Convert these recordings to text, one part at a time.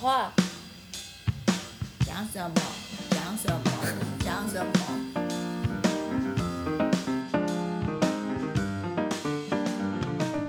话，讲什么？讲什么？讲什么？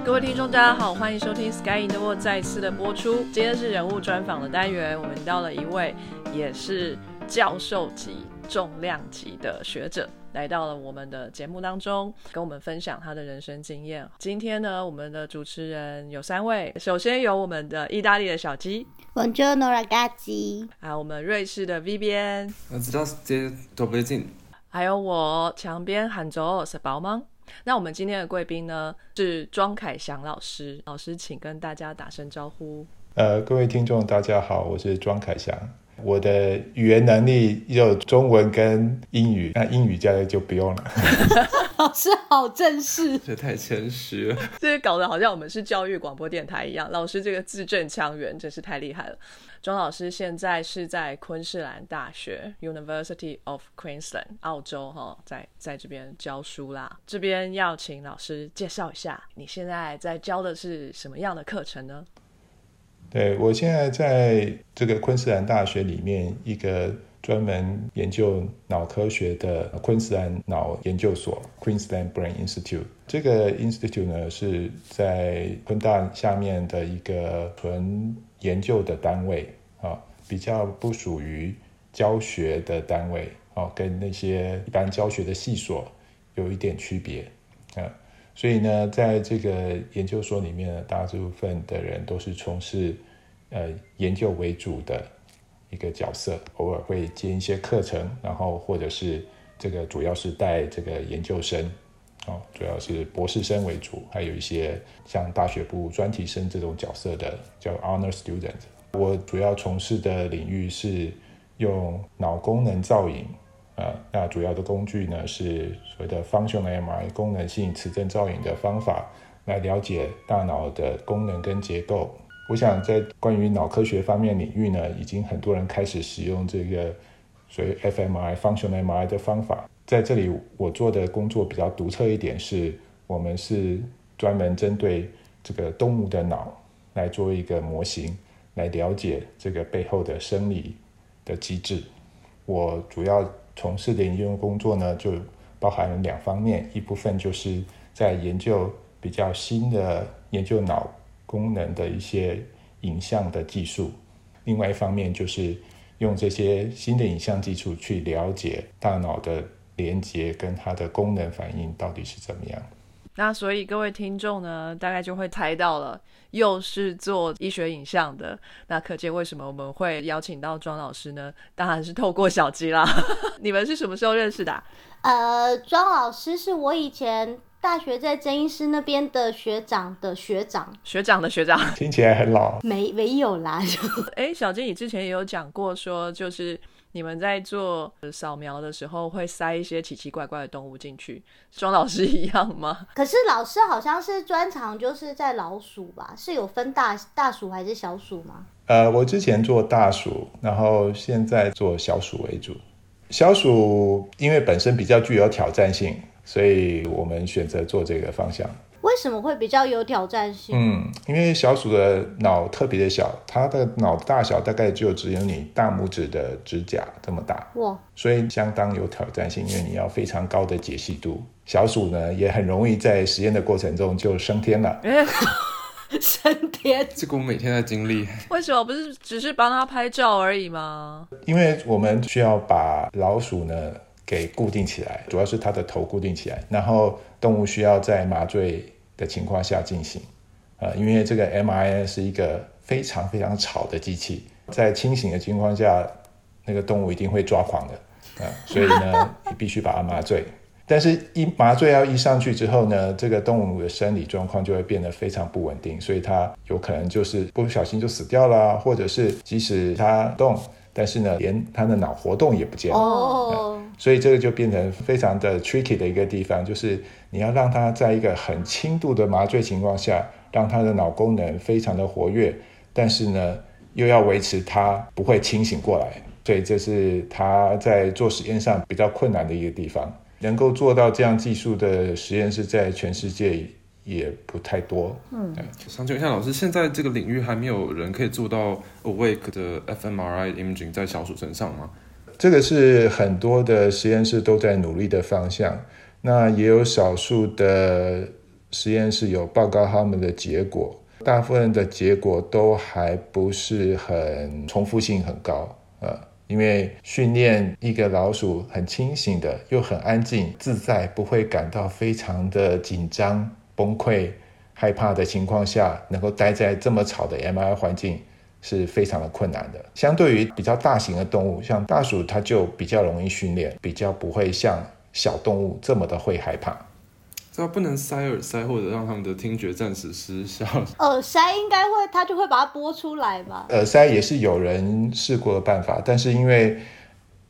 各位听众，大家好，欢迎收听《Sky in the World》再次的播出。今天是人物专访的单元，我们到了一位也是教授级、重量级的学者，来到了我们的节目当中，跟我们分享他的人生经验。今天呢，我们的主持人有三位，首先有我们的意大利的小鸡，Buongiorno ragazzi，还有我们瑞士的 V B N，我知道这都不近，还有我墙边喊着是宝吗？那我们今天的贵宾呢是庄凯祥老师，老师请跟大家打声招呼。呃，各位听众，大家好，我是庄凯祥。我的语言能力有中文跟英语，那英语家的就不用了。老师好正式。这太谦虚了。这搞得好像我们是教育广播电台一样。老师这个字正腔圆，真是太厉害了。庄老师现在是在昆士兰大学 （University of Queensland） 澳洲哈，在在这边教书啦。这边要请老师介绍一下，你现在在教的是什么样的课程呢？对我现在在这个昆士兰大学里面一个专门研究脑科学的昆士兰脑研究所 （Queensland Brain Institute）。这个 institute 呢是在昆大下面的一个纯研究的单位啊，比较不属于教学的单位啊，跟那些一般教学的系所有一点区别。所以呢，在这个研究所里面呢，大部分的人都是从事呃研究为主的一个角色，偶尔会接一些课程，然后或者是这个主要是带这个研究生，哦，主要是博士生为主，还有一些像大学部专题生这种角色的叫 honor student。我主要从事的领域是用脑功能造影。呃，那主要的工具呢是所谓的 function M I 功能性磁振造影的方法，来了解大脑的功能跟结构。我想在关于脑科学方面领域呢，已经很多人开始使用这个所谓 fMRI function MRI 的方法。在这里，我做的工作比较独特一点，是我们是专门针对这个动物的脑来做一个模型，来了解这个背后的生理的机制。我主要从事的研究工作呢，就包含了两方面，一部分就是在研究比较新的研究脑功能的一些影像的技术，另外一方面就是用这些新的影像技术去了解大脑的连接跟它的功能反应到底是怎么样。那所以各位听众呢，大概就会猜到了，又是做医学影像的，那可见为什么我们会邀请到庄老师呢？当然是透过小鸡啦。你们是什么时候认识的啊、呃，庄老师是我以前大学在曾医师那边的学长的学长，学长的学长。听起来很老，没没有啦，就哎，小金，你之前也有讲过说，就是你们在做呃扫描的时候会塞一些奇奇怪怪的动物进去，庄老师一样吗？可是老师好像是专长就是在老鼠吧？是有分大大鼠还是小鼠吗？呃，我之前做大鼠，然后现在做小鼠为主。小鼠因为本身比较具有挑战性，所以我们选择做这个方向。为什么会比较有挑战性？嗯，因为小鼠的脑特别的小，它的脑大小大概就只有你大拇指的指甲这么大，哇，所以相当有挑战性，因为你要非常高的解析度。小鼠呢也很容易在实验的过程中就升天了。哎，升天！这个我每天在经历。为什么不是只是帮它拍照而已吗？因为我们需要把老鼠呢给固定起来，主要是它的头固定起来，然后动物需要在麻醉的情况下进行。呃，因为这个 MRI 是一个非常非常吵的机器，在清醒的情况下，那个动物一定会抓狂的，啊、所以呢，你必须把它麻醉。但是，一麻醉药一上去之后呢，这个动物的生理状况就会变得非常不稳定，所以它有可能就是不小心就死掉了，或者是即使它动，但是呢，连他的脑活动也不见了。哦，所以这个就变成非常的 tricky 的一个地方，就是你要让他在一个很轻度的麻醉情况下，让他的脑功能非常的活跃，但是呢，又要维持他不会清醒过来，所以这是他在做实验上比较困难的一个地方。能够做到这样技术的实验室，在全世界也不太多。嗯想请问一下老师，现在这个领域还没有人可以做到 awake 的 fMRI imaging 在小鼠身上吗？这个是很多的实验室都在努力的方向。那也有少数的实验室有报告他们的结果，大部分的结果都还不是很重复性很高呃，因为训练一个老鼠很清醒的，又很安静自在，不会感到非常的紧张、崩溃、害怕的情况下，能够待在这么吵的 MRI 环境。是非常的困难的。相对于比较大型的动物，像大鼠，它就比较容易训练，比较不会像小动物这么的会害怕。这不能塞耳塞，或者让他们的听觉暂时失效。耳塞应该会，它就会把它拨出来吧？耳塞也是有人试过的办法，但是因为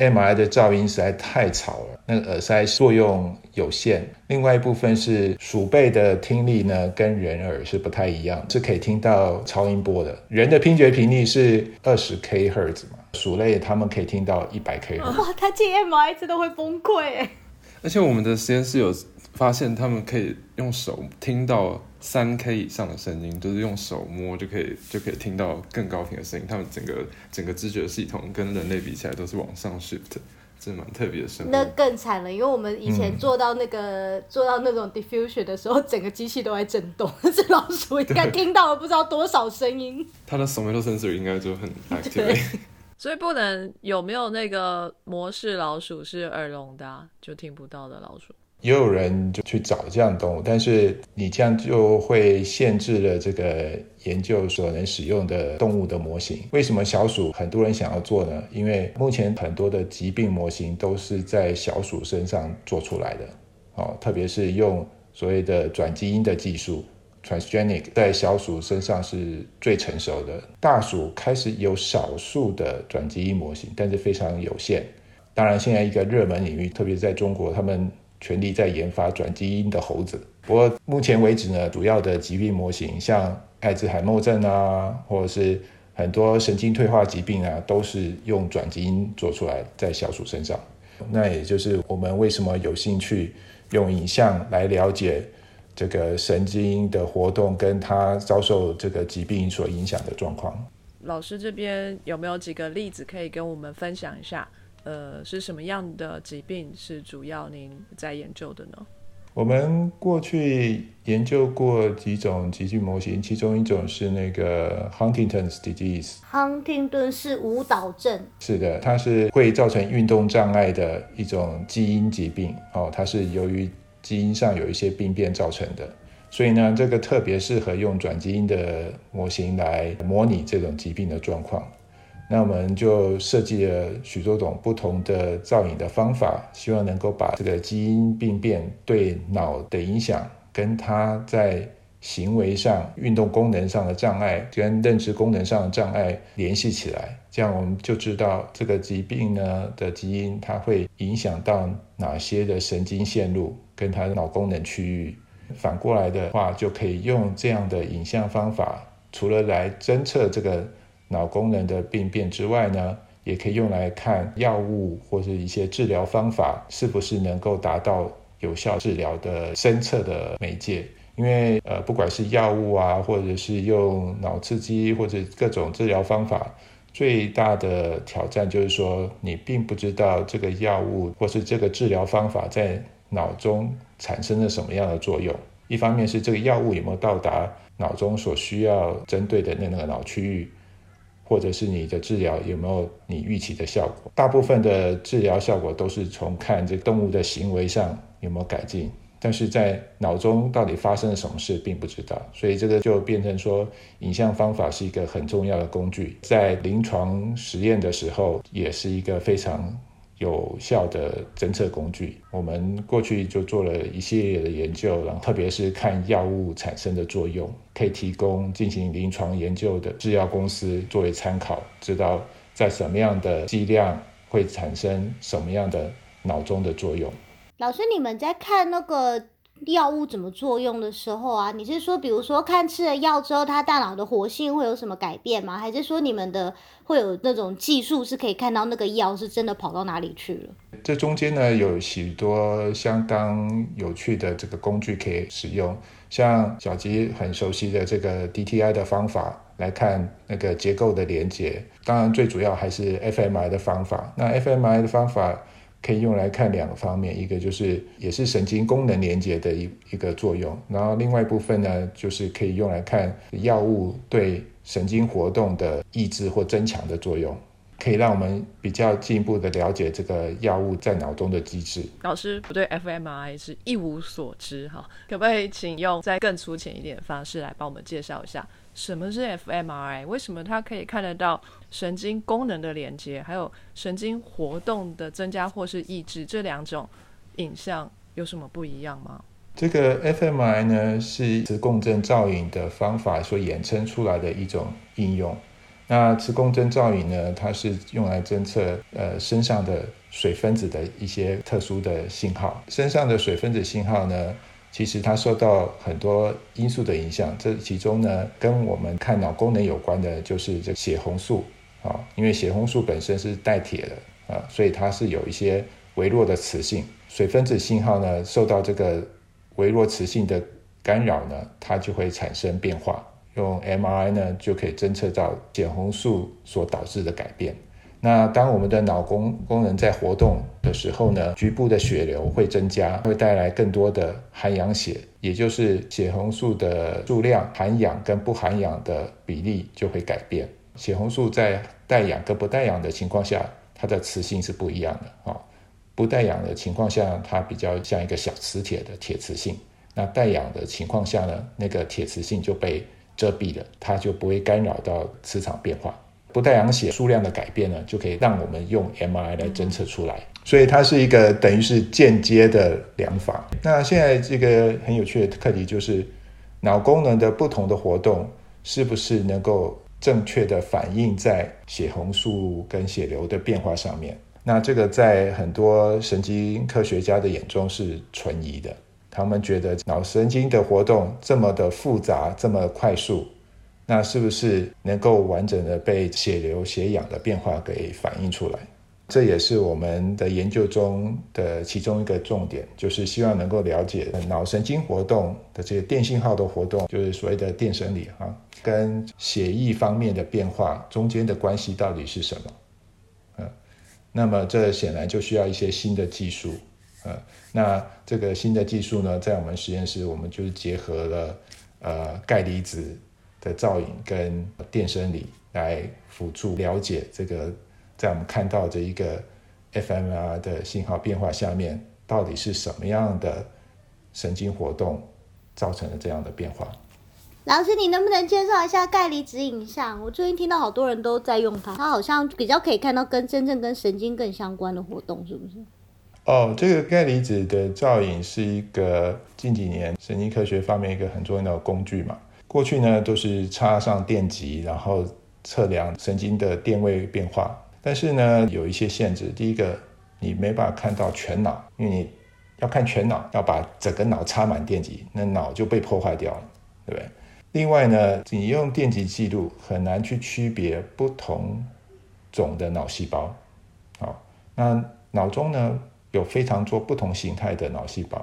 MRI 的噪音实在太吵了，那个耳塞作用有限。另外一部分是鼠辈的听力呢，跟人耳是不太一样，是可以听到超音波的。人的听觉频率是二十 K 赫兹嘛，鼠类他们可以听到一百 K 赫兹。哇，他进 MRI 真的会崩溃哎！而且我们的实验室有发现，他们可以用手听到三 K 以上的声音，就是用手摸就可以就可以听到更高频的声音。他们整个整个知觉系统跟人类比起来都是往上 shift，这蛮特别的声音。那更惨了，因为我们以前做到那个、做到那种 diffusion 的时候，整个机器都在震动，这老鼠应该听到了不知道多少声音。它的 somato sensor 应该就很对 active。所以不能有没有那个模式老鼠是耳聋的啊、就听不到的老鼠？也有人就去找这样动物，但是你这样就会限制了这个研究所能使用的动物的模型。为什么小鼠很多人想要做呢？因为目前很多的疾病模型都是在小鼠身上做出来的，哦，特别是用所谓的转基因的技术 （transgenic） 在小鼠身上是最成熟的。大鼠开始有少数的转基因模型，但是非常有限。当然，现在一个热门领域，特别在中国，他们全力在研发转基因的猴子。不过目前为止呢，主要的疾病模型，像艾滋海默症啊，或者是很多神经退化疾病啊，都是用转基因做出来在小鼠身上。那也就是我们为什么有兴趣用影像来了解这个神经的活动跟它遭受这个疾病所影响的状况。老师这边有没有几个例子可以跟我们分享一下？呃，是什么样的疾病是主要您在研究的呢？我们过去研究过几种疾病模型，其中一种是那个 Huntington's disease，亨廷顿氏舞蹈症，是的，它是会造成运动障碍的一种基因疾病哦，它是由于基因上有一些病变造成的，所以呢，这个特别适合用转基因的模型来模拟这种疾病的状况。那我们就设计了许多种不同的造影的方法，希望能够把这个基因病变对脑的影响，跟它在行为上、运动功能上的障碍，跟认知功能上的障碍联系起来。这样我们就知道这个疾病呢的基因，它会影响到哪些的神经线路，跟它的脑功能区域。反过来的话，就可以用这样的影像方法，除了来侦测这个。脑功能的病变之外呢，也可以用来看药物或者一些治疗方法是不是能够达到有效治疗的深测的媒介。因为呃，不管是药物啊，或者是用脑刺激或者各种治疗方法，最大的挑战就是说，你并不知道这个药物或是这个治疗方法在脑中产生了什么样的作用。一方面是这个药物有没有到达脑中所需要针对的那个脑区域。或者是你的治疗有没有你预期的效果？大部分的治疗效果都是从看这动物的行为上有没有改进，但是在脑中到底发生了什么事并不知道，所以这个就变成说，影像方法是一个很重要的工具，在临床实验的时候也是一个非常。有效的侦测工具，我们过去就做了一系列的研究，然后特别是看药物产生的作用，可以提供进行临床研究的制药公司作为参考，知道在什么样的剂量会产生什么样的脑中的作用。老师，你们在看那个药物怎么作用的时候啊，你是说，比如说看吃了药之后，他大脑的活性会有什么改变吗？还是说你们的会有那种技术是可以看到那个药是真的跑到哪里去了？这中间呢有许多相当有趣的这个工具可以使用，像小吉很熟悉的这个 DTI 的方法来看那个结构的连接，当然最主要还是 FMI 的方法。那 FMI 的方法可以用来看两个方面，一个就是也是神经功能连接的一一个作用，然后另外一部分呢就是可以用来看药物对神经活动的抑制或增强的作用。可以让我们比较进一步的了解这个药物在脑中的机制。老师不对 fMRI 是一无所知哈，可不可以请用再更粗浅一点的方式来帮我们介绍一下什么是 fMRI？为什么它可以看得到神经功能的连接，还有神经活动的增加或是抑制这两种影像有什么不一样吗？这个 fMRI 呢是磁共振造影的方法所衍生出来的一种应用。那磁共振造影呢？它是用来侦测呃身上的水分子的一些特殊的信号。身上的水分子信号呢，其实它受到很多因素的影响。这其中呢，跟我们看脑功能有关的，就是这血红素啊，因为血红素本身是带铁的啊，所以它是有一些微弱的磁性。水分子信号呢，受到这个微弱磁性的干扰呢，它就会产生变化。用 MRI 呢，就可以侦测到血红素所导致的改变。那当我们的脑功功能在活动的时候呢，局部的血流会增加，会带来更多的含氧血，也就是血红素的数量含氧跟不含氧的比例就会改变。血红素在带氧跟不带氧的情况下，它的磁性是不一样的啊。不带氧的情况下，它比较像一个小磁铁的铁磁性；那带氧的情况下呢，那个铁磁性就被遮蔽了，它就不会干扰到磁场变化。不带氧血数量的改变呢，就可以让我们用 MRI 来侦测出来。所以它是一个等于是间接的量法。那现在这个很有趣的课题就是，脑功能的不同的活动是不是能够正确的反映在血红素跟血流的变化上面？那这个在很多神经科学家的眼中是存疑的。他们觉得脑神经的活动这么的复杂，这么快速，那是不是能够完整的被血流、血氧的变化给反映出来？这也是我们的研究中的其中一个重点，就是希望能够了解脑神经活动的这些电信号的活动，就是所谓的电生理啊，跟血液方面的变化中间的关系到底是什么？嗯，那么这显然就需要一些新的技术。呃，那这个新的技术呢，在我们实验室，我们就是结合了呃钙离子的造影跟电生理来辅助了解这个，在我们看到这一个 fMR 的信号变化下面，到底是什么样的神经活动造成了这样的变化。老师，你能不能介绍一下钙离子影像？我最近听到好多人都在用它，它好像比较可以看到跟真正跟神经更相关的活动，是不是？哦，这个钙离子的造影是一个近几年神经科学方面一个很重要的工具嘛。过去呢都是插上电极，然后测量神经的电位变化。但是呢有一些限制，第一个你没办法看到全脑，因为你要看全脑，要把整个脑插满电极，那脑就被破坏掉了，对不对？另外呢，你用电极记录很难去区别不同种的脑细胞。好，那脑中呢？有非常多不同形态的脑细胞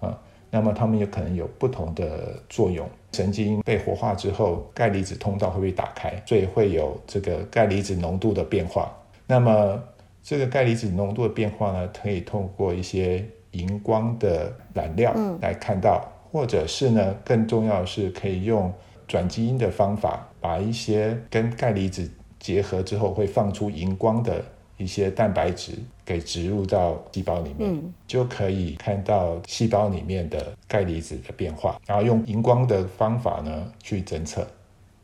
啊，那么它们有可能有不同的作用。神经被活化之后，钙离子通道会被打开，所以会有这个钙离子浓度的变化。那么这个钙离子浓度的变化呢，可以通过一些荧光的染料来看到，或者是呢，更重要的是可以用转基因的方法，把一些跟钙离子结合之后会放出荧光的。一些蛋白质给植入到细胞里面，就可以看到细胞里面的钙离子的变化，然后用荧光的方法呢去侦测。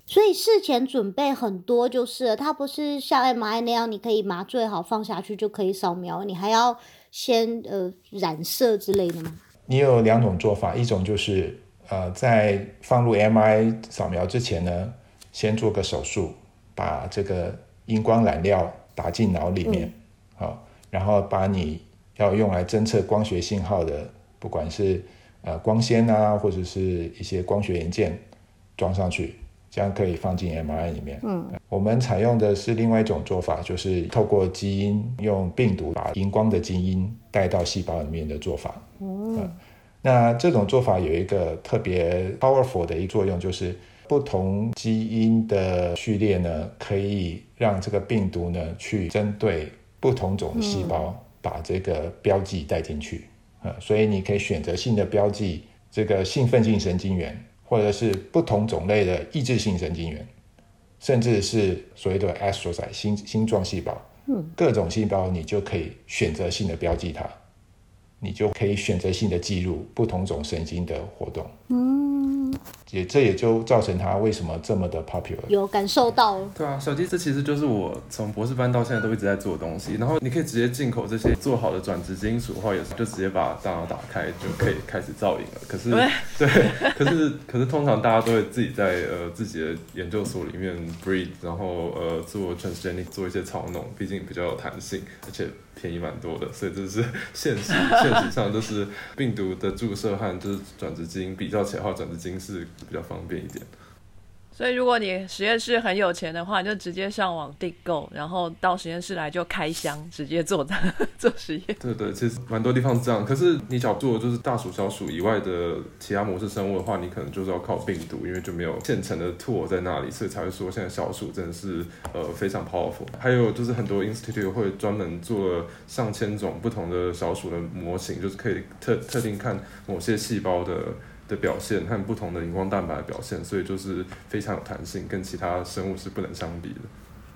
所以事前准备很多，就是它不是像 MRI 那样，你可以麻醉好放下去就可以扫描，你还要先呃染色之类的吗？你有两种做法，一种就是呃在放入 MRI 扫描之前呢，先做个手术，把这个荧光染料。打进脑里面，好，然后把你要用来侦测光学信号的，不管是呃光纤啊，或者是一些光学元件装上去，这样可以放进 MRI 里面。嗯，我们采用的是另外一种做法，就是透过基因用病毒把荧光的基因带到细胞里面的做法。哦，那这种做法有一个特别 powerful 的一个作用，就是不同基因的序列呢，可以让这个病毒呢去针对不同种细胞，把这个标记带进去。啊，所以你可以选择性的标记这个兴奋性神经元，或者是不同种类的抑制性神经元，甚至是所谓的 astrocyte 星星状细胞。嗯，各种细胞你就可以选择性的标记它。你就可以选择性的记录不同种神经的活动，嗯，也这也就造成它为什么这么的 popular。有感受到了。对啊，小鸡，这其实就是我从博士班到现在都一直在做的东西。然后你可以直接进口这些做好的转殖金属的话，也是就直接把大脑打开就可以开始造影了。可是对对，可是可是通常大家都会自己在呃自己的研究所里面 breed，然后呃做 transgenic 做一些操弄，毕竟比较有弹性，而且便宜蛮多的，所以这是 现实。现实上就是病毒的注射和就是转殖基因比较起来的话，转殖基因是比较方便一点。所以如果你实验室很有钱的话，你就直接上网订购，然后到实验室来就开箱，直接做 做实验。对对，其实蛮多地方是这样。可是你想做就是大鼠、小鼠以外的其他模式生物的话，你可能就是要靠病毒，因为就没有现成的 tool 在那里，所以才会说现在小鼠真的是呃非常 powerful。还有就是很多 institute 会专门做了上千种不同的小鼠的模型，就是可以特特定看某些细胞的。的表现和不同的荧光蛋白的表现，所以就是非常有弹性，跟其他生物是不能相比的。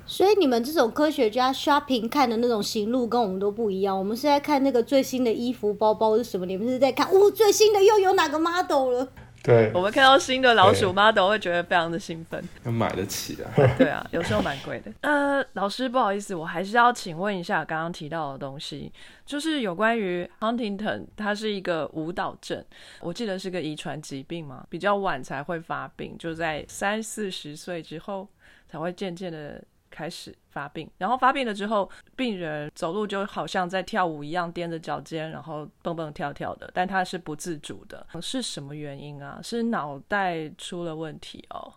所以你们这种科学家 shopping 看的那种行路跟我们都不一样。我们是在看那个最新的衣服、包包是什么，你们是在看哦最新的又有哪个 model 了。对我，们看到新的老鼠 model 会觉得非常的兴奋。要买得起啊！对啊，有时候蛮贵的。呃，老师不好意思，我还是要请问一下刚刚提到的东西，就是有关于 Huntington，它是一个舞蹈症，我记得是个遗传疾病嘛，比较晚才会发病，就在三四十岁之后才会渐渐的开始发病，然后发病了之后，病人走路就好像在跳舞一样，踮着脚尖，然后蹦蹦跳跳的，但他是不自主的，是什么原因啊？是脑袋出了问题哦？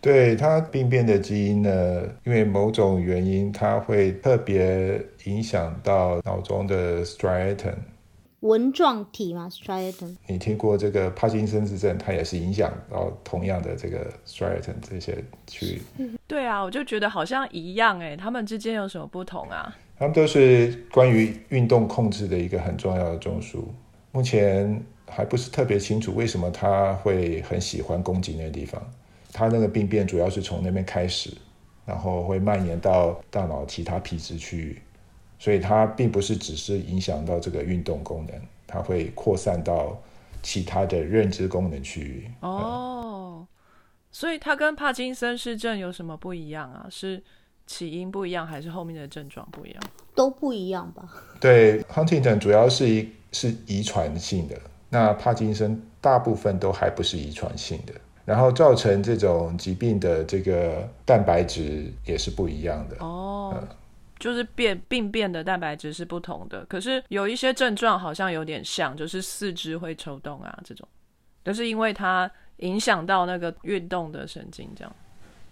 对它病变的基因呢，因为某种原因，它会特别影响到脑中的 striatum。纹状体嘛，striatum。你听过这个帕金森氏症，它也是影响到同样的这个 striatum 这些区域。对啊，我就觉得好像一样哎，他们之间有什么不同啊？他们都是关于运动控制的一个很重要的中枢。目前还不是特别清楚为什么它会很喜欢攻击那个地方。它那个病变主要是从那边开始，然后会蔓延到大脑其他皮质区域，所以它并不是只是影响到这个运动功能，它会扩散到其他的认知功能区域。哦，所以它跟帕金森氏症有什么不一样啊？是起因不一样，还是后面的症状不一样？都不一样吧？对，Huntington 主要是一是遗传性的，那帕金森大部分都还不是遗传性的。然后造成这种疾病的这个蛋白质也是不一样的。哦，就是变病变的蛋白质是不同的，可是有一些症状好像有点像，就是四肢会抽动啊这种，就是因为它影响到那个运动的神经，这样。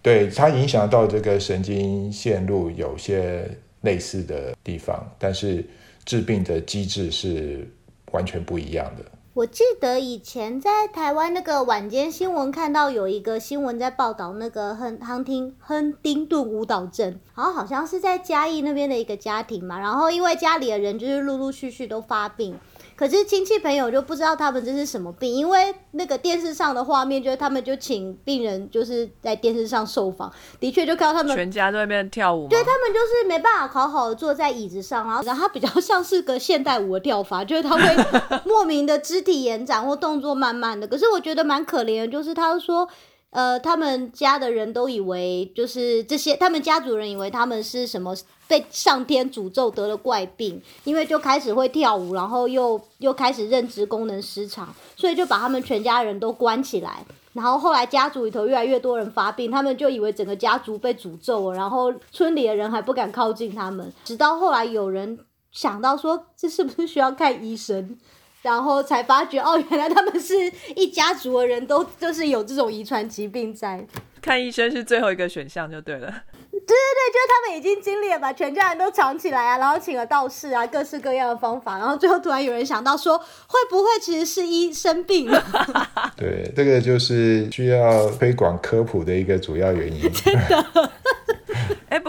对，它影响到这个神经线路有些类似的地方，但是治病的机制是完全不一样的。我记得以前在台湾那个晚间新闻看到有一个新闻在报道那个亨亨汀亨丁顿舞蹈症，然后好像是在嘉义那边的一个家庭嘛，然后因为家里的人就是陆陆续续都发病。可是亲戚朋友就不知道他们这是什么病，因为那个电视上的画面就是他们就请病人就是在电视上受访，的确就看到他们全家都在那边跳舞，对他们就是没办法好好的坐在椅子上，然后然后他比较像是个现代舞的跳法，就是他会 莫名的肢体延展或动作慢慢的。可是我觉得蛮可怜的，就是他说。呃，他们家的人都以为就是这些，他们家族人以为他们是什么被上天诅咒得了怪病，因为就开始会跳舞，然后又又开始认知功能失常，所以就把他们全家人都关起来。然后后来家族里头越来越多人发病，他们就以为整个家族被诅咒了，然后村里的人还不敢靠近他们。直到后来有人想到说，这是不是需要看医生？然后才发觉哦，原来他们是一家族的人都就是有这种遗传疾病在。看医生是最后一个选项就对了。对对对，就是他们已经经历了把全家人都藏起来啊，然后请了道士啊，各式各样的方法，然后最后突然有人想到说，会不会其实是医生病了？对，这个就是需要推广科普的一个主要原因。哎，不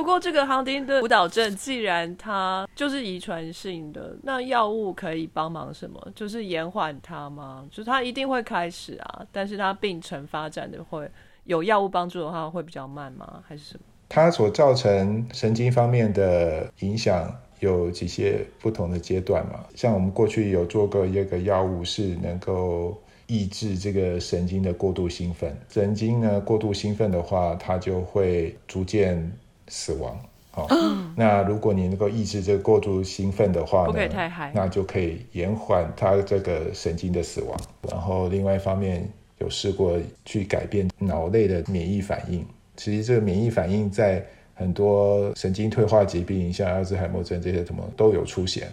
过这个亨丁顿舞蹈症，既然它就是遗传性的，那药物可以帮忙什么？就是延缓它吗？就是它一定会开始啊，但是它病程发展的会有药物帮助的话，会比较慢吗？还是什么？它所造成神经方面的影响有几些不同的阶段嘛？像我们过去有做过一个药物是能够抑制这个神经的过度兴奋，神经呢过度兴奋的话，它就会逐渐死亡。好，那如果你能够抑制这个过度兴奋的话不可以呢太嗨，那就可以延缓它这个神经的死亡。然后另外一方面有试过去改变脑内的免疫反应。其实这个免疫反应在很多神经退化疾病，像阿兹海默症这些什么都有出现。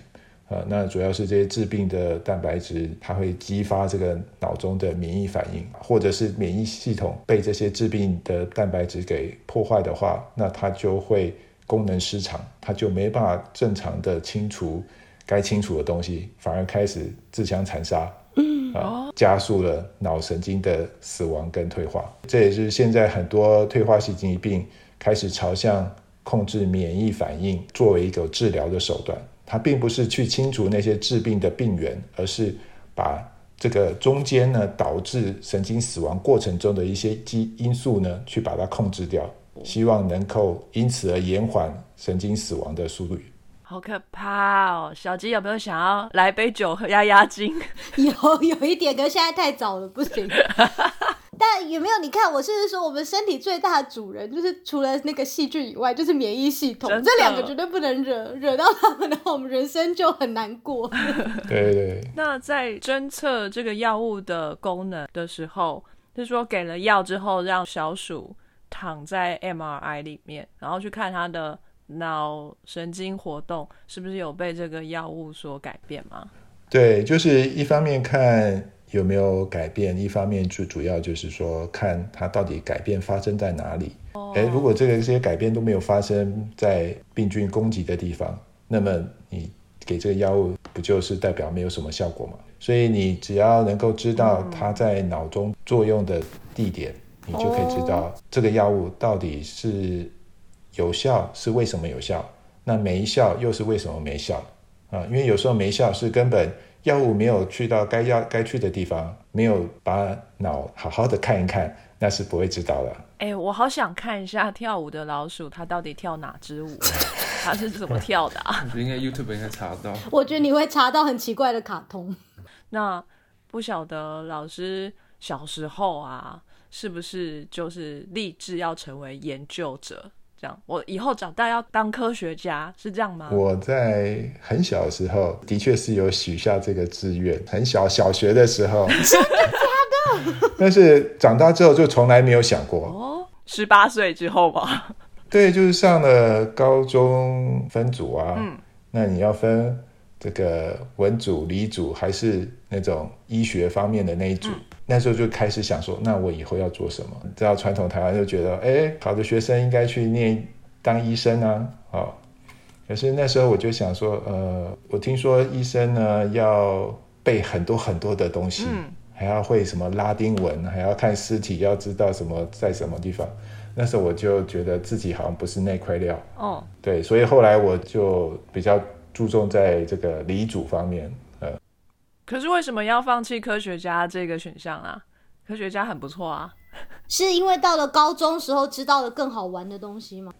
呃，那主要是这些致病的蛋白质，它会激发这个脑中的免疫反应，或者是免疫系统被这些致病的蛋白质给破坏的话，那它就会功能失常，它就没办法正常的清除该清除的东西，反而开始自相残杀。嗯啊，加速了脑神经的死亡跟退化，这也是现在很多退化性疾病开始朝向控制免疫反应作为一个治疗的手段。它并不是去清除那些致病的病源，而是把这个中间呢导致神经死亡过程中的一些基因素呢，去把它控制掉，希望能够因此而延缓神经死亡的速率。好可怕哦！小鸡有没有想要来杯酒喝压压惊？有有一点，可是现在太早了，不行。但有没有？你看，我甚至说，我们身体最大的主人，就是除了那个细菌以外，就是免疫系统。这两个绝对不能惹，惹到他们的话，我们人生就很难过。对对，那在侦测这个药物的功能的时候，就是说给了药之后，让小鼠躺在 MRI 里面，然后去看它的脑神经活动是不是有被这个药物所改变吗？对，就是一方面看有没有改变，一方面最主要就是说看它到底改变发生在哪里。哎、如果这个这些改变都没有发生在病菌攻击的地方，那么你给这个药物不就是代表没有什么效果吗？所以你只要能够知道它在脑中作用的地点，你就可以知道这个药物到底是有效是为什么有效，那没效又是为什么没效啊？因为有时候没效是根本药物没有去到该要该去的地方，没有把脑好好的看一看，那是不会知道的。哎、我好想看一下跳舞的老鼠，它到底跳哪支舞？它是怎么跳的啊？我觉得应该 YouTube 应该查到。我觉得你会查到很奇怪的卡通。那不晓得老师小时候啊，是不是就是立志要成为研究者？这样，我以后长大要当科学家，是这样吗？我在很小的时候的确是有许下这个志愿，很小小学的时候，真的假的？但是长大之后就从来没有想过。哦，十八岁之后吧，对，就是上了高中分组啊，嗯那你要分这个文组、理组，还是那种医学方面的那一组？那时候就开始想说，那我以后要做什么？知道传统台湾就觉得，哎，好的学生应该去念当医生啊，哦。可是那时候我就想说，呃，我听说医生呢要背很多很多的东西，嗯还要会什么拉丁文，还要看尸体，要知道什么在什么地方。那时候我就觉得自己好像不是那块料，哦，对，所以后来我就比较注重在这个理组方面，呃，可是为什么要放弃科学家这个选项啊？科学家很不错啊。是因为到了高中时候知道了更好玩的东西吗？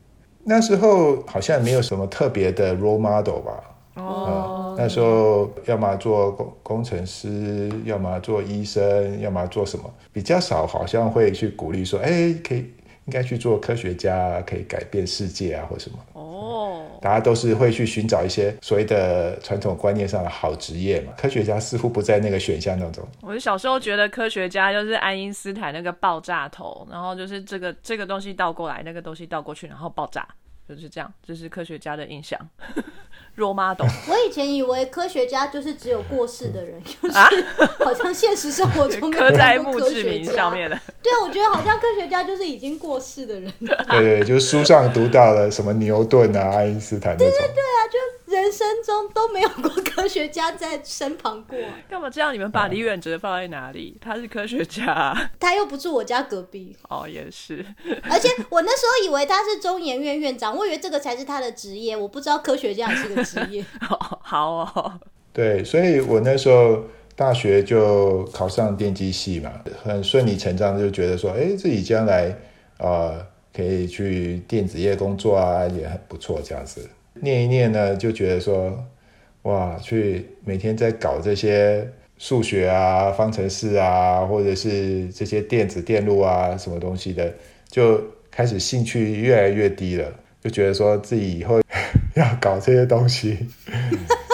那时候好像没有什么特别的 role model 吧，哦，那时候要么做工工程师，要么做医生，要么做什么，比较少，好像会去鼓励说，哎，可以应该去做科学家，可以改变世界啊，或什么。哦，大家都是会去寻找一些所谓的传统观念上的好职业嘛，科学家似乎不在那个选项当中。我小时候觉得科学家就是爱因斯坦那个爆炸头，然后就是这个这个东西倒过来，那个东西倒过去，然后爆炸，就是这样，这是科学家的印象。弱妈懂我以前以为科学家就是只有过世的人，就是啊，好像现实生活中刻在墓看过科学志铭上家。面的。对，我觉得好像科学家就是已经过世的人，对对，就是书上读到了什么牛顿啊、爱因斯坦对对对啊，就。人生中都没有过科学家在身旁过。干嘛这样？你们把李远哲放在哪里？他是科学家啊、他又不住我家隔壁，哦，也是。而且我那时候以为他是中研院院长，我以为这个才是他的职业，我不知道科学家也是个职业。好哦，对，所以我那时候大学就考上电机系嘛，很顺理成章就觉得说，哎，自己将来呃可以去电子业工作啊，也很不错这样子。念一念呢，就觉得说，哇，去每天在搞这些数学啊、方程式啊，或者是这些电子电路啊什么东西的，就开始兴趣越来越低了，就觉得说自己以后 要搞这些东西。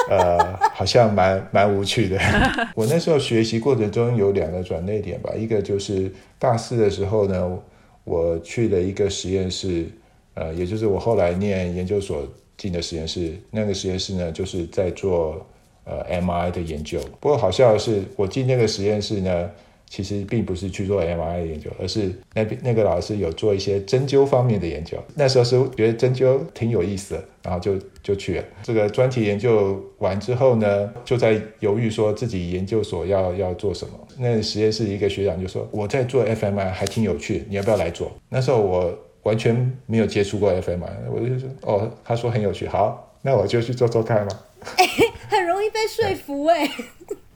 呃，好像蛮蛮无趣的。我那时候学习过程中有两个转捩点吧，一个就是大四的时候呢，我去了一个实验室，呃，也就是我后来念研究所进的实验室。那个实验室呢，就是在做呃 MRI 的研究。不过好笑的是，我进那个实验室呢，其实并不是去做 MRI 的研究，而是那边那个老师有做一些针灸方面的研究。那时候是觉得针灸挺有意思的，然后就就去了。这个专题研究完之后呢，就在犹豫说自己研究所要要做什么。那实验室一个学长就说：“我在做 FMI，还挺有趣，你要不要来做？”那时候我完全没有接触过 FMI，我就说：“哦，他说很有趣，好，那我就去做做看嘛。”很容易被说服哎、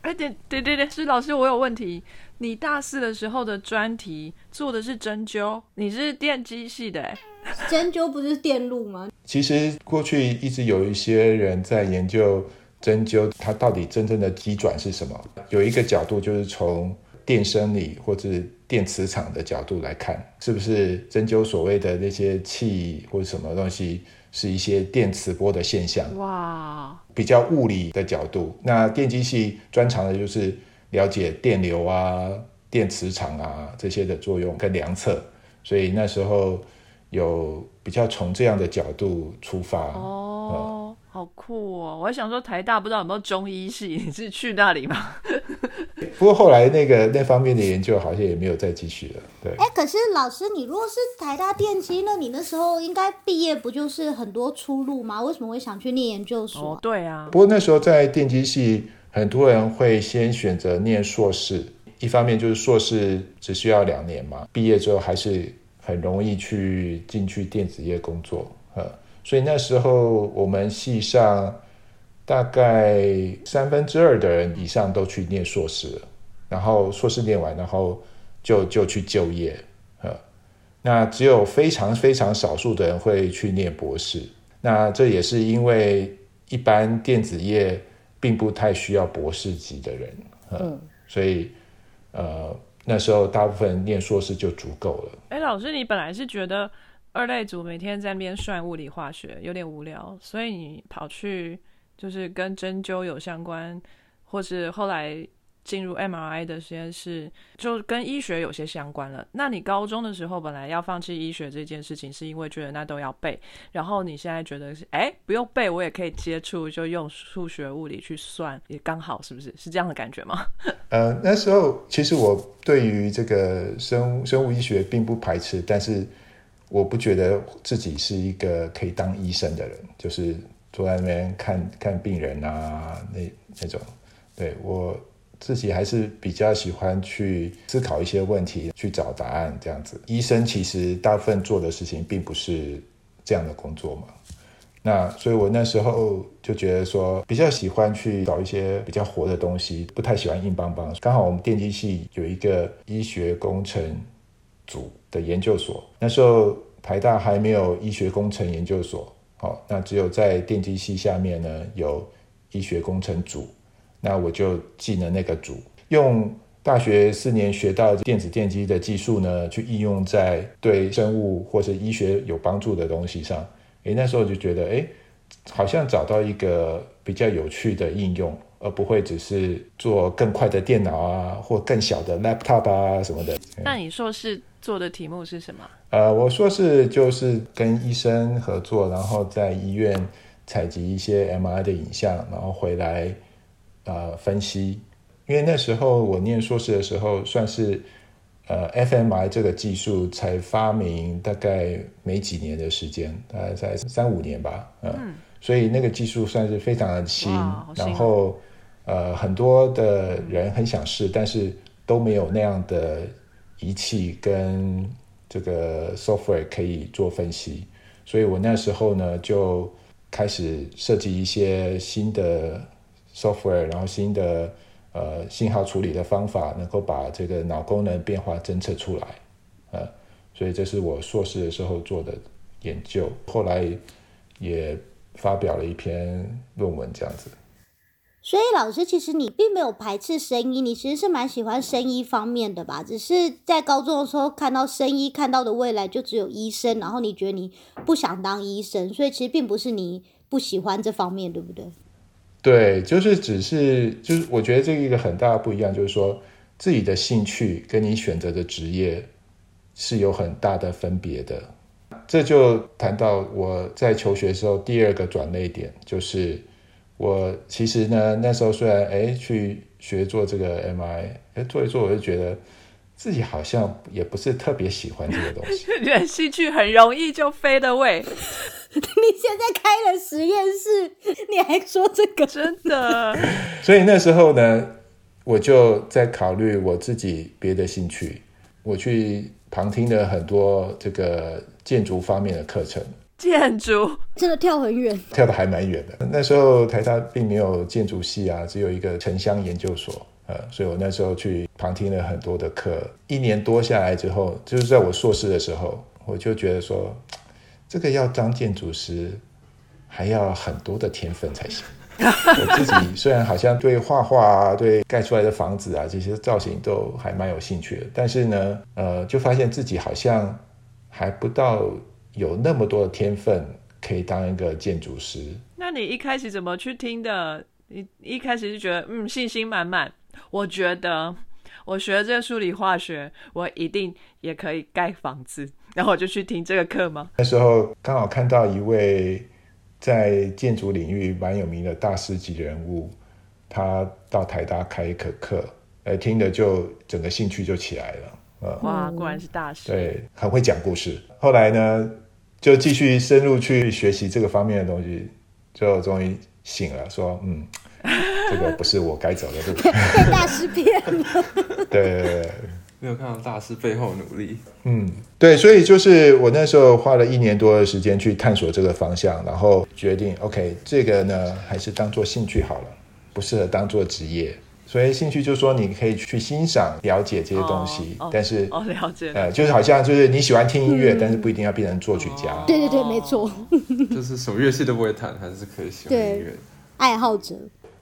哎，对对对对，是老师，我有问题。你大四的时候的专题做的是针灸，你是电机系的，哎，针灸不是电路吗？其实过去一直有一些人在研究针灸，它到底真正的机转是什么？有一个角度就是从电生理或者电磁场的角度来看，是不是针灸所谓的那些气或者什么东西是一些电磁波的现象？哇，比较物理的角度。那电机系专长的就是了解电流啊、电磁场啊这些的作用跟量测，所以那时候有比较从这样的角度出发。哦，好酷哦！我还想说台大不知道有没有中医系，你是去那里吗？不过后来那个那方面的研究好像也没有再继续了。对，哎、可是老师，你如果是台大电机，那你那时候应该毕业不就是很多出路吗？为什么会想去念研究所啊、哦，对啊，不过那时候在电机系，很多人会先选择念硕士，一方面就是硕士只需要两年嘛，毕业之后还是很容易去进去电子业工作，呃，所以那时候我们系上大概三分之二的人以上都去念硕士了，然后硕士念完，然后就就去就业，呃，那只有非常非常少数的人会去念博士，那这也是因为一般电子业并不太需要博士级的人，呃、嗯，所以呃那时候大部分念硕士就足够了。哎，老师，你本来是觉得二类组每天在那边算物理化学有点无聊，所以你跑去就是跟针灸有相关，或是后来进入 MRI 的实验室，就跟医学有些相关了。那你高中的时候本来要放弃医学这件事情，是因为觉得那都要背，然后你现在觉得是哎不用背，我也可以接触，就用数学物理去算，也刚好，是不是？是这样的感觉吗？呃，那时候其实我对于这个生物生物医学并不排斥，但是我不觉得自己是一个可以当医生的人，就是坐在那边看看病人啊，那那种。对我自己还是比较喜欢去思考一些问题，去找答案这样子。医生其实大部分做的事情并不是这样的工作嘛。那所以，我那时候就觉得说，比较喜欢去找一些比较活的东西，不太喜欢硬邦邦。刚好我们电机系有一个医学工程组的研究所，那时候台大还没有医学工程研究所，好，那只有在电机系下面呢有医学工程组，那我就进了那个组，用大学四年学到电子电机的技术呢，去应用在对生物或是医学有帮助的东西上。诶，那时候就觉得，诶，好像找到一个比较有趣的应用，而不会只是做更快的电脑啊，或更小的 laptop 啊什么的。那你硕士做的题目是什么？呃，我硕士就是跟医生合作，然后在医院采集一些 MRI 的影像，然后回来呃分析。因为那时候我念硕士的时候，算是呃 fMRI 这个技术才发明，大概没几年的时间，大概在三五年吧，嗯，所以那个技术算是非常的新，然后呃很多的人很想试，但是都没有那样的仪器跟这个 software 可以做分析，所以我那时候呢就开始设计一些新的 software，然后新的呃信号处理的方法，能够把这个脑功能变化侦测出来，呃，所以这是我硕士的时候做的研究，后来也发表了一篇论文这样子。所以老师，其实你并没有排斥生医，你其实是蛮喜欢声医方面的吧？只是在高中的时候看到声医，看到的未来就只有医生，然后你觉得你不想当医生，所以其实并不是你不喜欢这方面，对不对？对，就是只是就是，我觉得这一个很大的不一样，就是说自己的兴趣跟你选择的职业是有很大的分别的。这就谈到我在求学的时候第二个转捩点，就是我其实呢那时候虽然哎去学做这个 MI，哎做一做我就觉得自己好像也不是特别喜欢这个东西。你的兴趣很容易就飞的位，你现在开了实验室，你还说这个？真的。所以那时候呢，我就在考虑我自己别的兴趣，我去旁听了很多这个建筑方面的课程，建筑真的跳很远。跳得还蛮远的。那时候台大并没有建筑系啊，只有一个城乡研究所，呃，所以我那时候去旁听了很多的课。一年多下来之后，就是在我硕士的时候，我就觉得说，这个要当建筑师，还要很多的天分才行。我自己虽然好像对画画啊、对盖出来的房子啊这些造型都还蛮有兴趣的，但是呢，呃，就发现自己好像还不到有那么多的天分可以当一个建筑师。那你一开始怎么去听的？你一开始就觉得嗯信心满满，我觉得我学这数理化学，我一定也可以盖房子，然后我就去听这个课吗？那时候刚好看到一位在建筑领域蛮有名的大师级人物，他到台大开一课课，呃，听的就整个兴趣就起来了，呃，哇，果然是大师。对，很会讲故事。后来呢，就继续深入去学习这个方面的东西，就终于醒了，说，嗯，这个不是我该走的路。被大师骗了。对对对对。没有看到大师背后努力，嗯，对，所以就是我那时候花了一年多的时间去探索这个方向，然后决定，OK，这个呢还是当做兴趣好了，不适合当做职业。所以兴趣就是说你可以去欣赏、了解这些东西，但是哦，了解。呃，就是好像就是你喜欢听音乐，但是不一定要变成作曲家。对对对，没错，就是什么乐器都不会弹，还是可以喜欢音乐的。爱好者。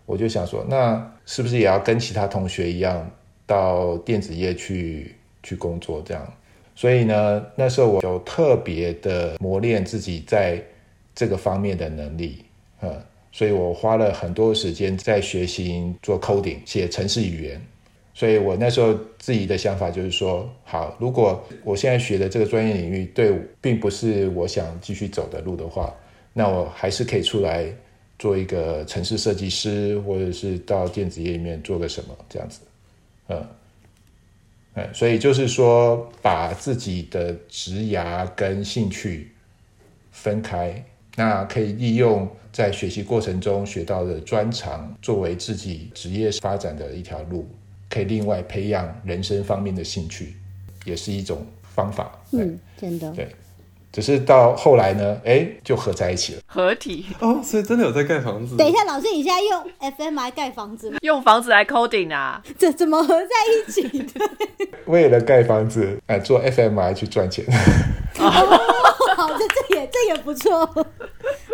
我就想说，那是不是也要跟其他同学一样，到电子业去去工作这样？所以呢，那时候我有特别的磨练自己在这个方面的能力，嗯，所以我花了很多时间在学习做 coding 写程式语言。所以我那时候自己的想法就是说，好，如果我现在学的这个专业领域对并不是我想继续走的路的话，那我还是可以出来做一个城市设计师，或者是到电子业里面做个什么这样子，嗯，哎，所以就是说，把自己的职涯跟兴趣分开，那可以利用在学习过程中学到的专长，作为自己职业发展的一条路，可以另外培养人生方面的兴趣，也是一种方法。哎嗯，真的。对，只是到后来呢，哎，就合在一起了。合体哦，所以真的有在盖房子。等一下，老师，你现在用 FMI 盖房子吗？用房子来 coding 啊，这怎么合在一起的？为了盖房子，哎，做 FMI 去赚钱。好，这这也这也不错。